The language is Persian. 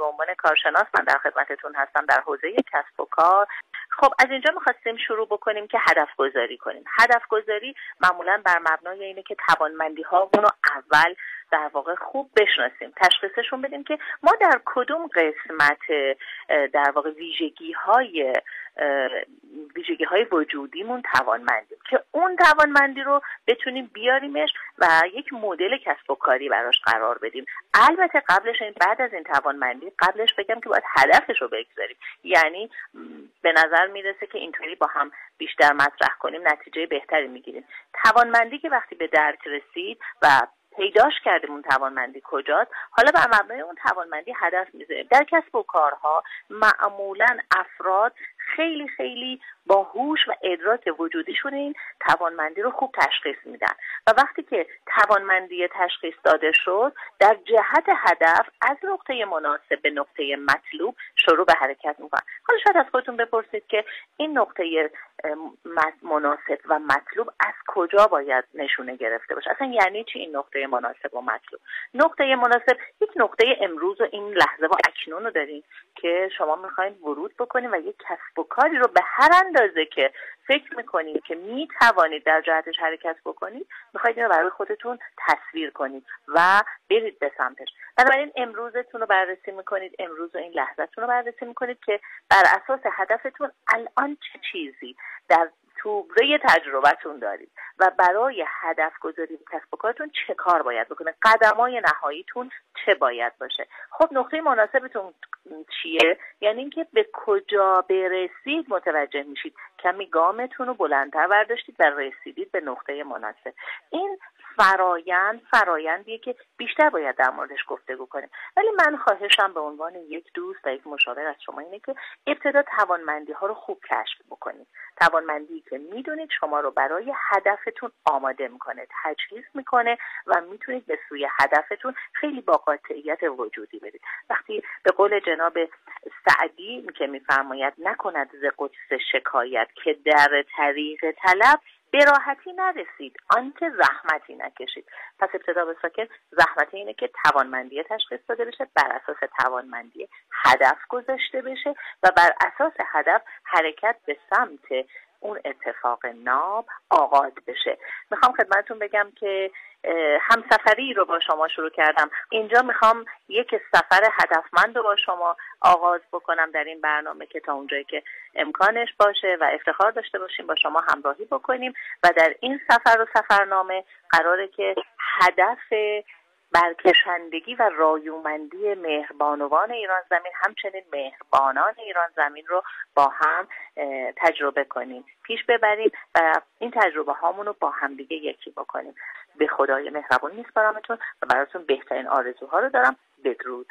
به عنوان کارشناس من در خدمتتون هستم در حوزه کسب و کار. خب از اینجا می‌خواستیم شروع بکنیم که هدف گذاری کنیم. هدف گذاری معمولا بر مبنای اینه که توانمندی ها رو اول در واقع خوب بشناسیم تشخیصشون بدیم که ما در کدوم قسمت در واقع ویژگی های ویژگی های وجودیمون توانمندیم. که اون توانمندی رو بتونیم بیاریمش و یک مدل کسب و کاری براش قرار بدیم. البته قبلش این بعد از این توانمندی قبلش بگم که باید هدفش رو بگذاریم. یعنی به نظر می‌رسه که اینطوری با هم بیشتر مطرح کنیم نتیجه بهتری می‌گیریم. توانمندی که وقتی به درک رسید و پیداش کردیم اون توانمندی کجاست حالا بر مبنای اون توانمندی هدف می‌ذاریم. در کسب و کارها معمولا افراد خیلی خیلی با هوش و ادراک وجودیشون این توانمندی رو خوب تشخیص میدن. و وقتی که توانمندی تشخیص داده شد در جهت هدف از نقطه مناسب به نقطه مطلوب شروع به حرکت می‌کنن. حالا شاید از خودتون بپرسید که این نقطه مناسب و مطلوب از کجا باید نشونه گرفته باشه؟ اصلا یعنی چی این نقطه مناسب و مطلوب؟ نقطه مناسب یک نقطه امروز و این لحظه و اکنون رو دارین که شما می‌خواین ورود بکنید و یک کسب و کاری رو به هر اندازه که فکر می‌کنید که می‌توانید در جهتش حرکت بکنید می‌خواید این رو برای خودتون تصویر کنید و برید به سمتش. بنابراین امروزتون رو بررسی می‌کنید امروز و این لحظهتون رو بررسی می‌کنید که بر اساس هدفتون الان چه چیزی در توبره تجربهتون دارید. و برای هدف گذاری کسب و کارتون چه کار باید بکنه؟ قدمای نهاییتون چه باید باشه؟ خب نقطه مناسبتون چیه؟ یعنی اینکه به کجا برسید متوجه میشید. کمی گامتون رو بلندتر برداشتید و رسیدید به نقطه مناسب. این فرایند فرایندیه که بیشتر باید در موردش گفتگو کنیم. ولی من خواهشم به عنوان یک دوست و یک مشاور از شما اینه که ابتدا توانمندی ها رو خوب کشف بکنید. توانمندی که می‌دونید شما رو برای هدفتون آماده می‌کنه تجهیز می‌کنه و می‌تونید به سوی هدفتون خیلی با قاطعیت وجودی برید. وقتی به قول جناب سعدی که میفرماید نکند ز قدس شکایت که در طریق طلب به راحتی نرسید آنکه زحمتی نکشید. پس ابتدا به ساکن زحمتی اینه که توانمندی تشخیص داده بشه بر اساس توانمندی هدف گذاشته بشه و بر اساس هدف حرکت به سمت اون اتفاق ناب آغاز بشه. می‌خوام خدمتتون بگم که همسفری رو با شما شروع کردم. اینجا می‌خوام یک سفر هدفمند رو با شما آغاز بکنم در این برنامه که تا اونجایی که امکانش باشه و افتخار داشته باشیم با شما همراهی بکنیم. و در این سفر و سفرنامه قراره که هدف برکشندگی و رایومندی مهربانوان ایران زمین همچنین مهربانان ایران زمین رو با هم تجربه کنیم پیش ببریم و این تجربه هامون رو با همدیگه یکی بکنیم. به خدای مهربان میسپارمتون و براتون بهترین آرزوها رو دارم. بدرود.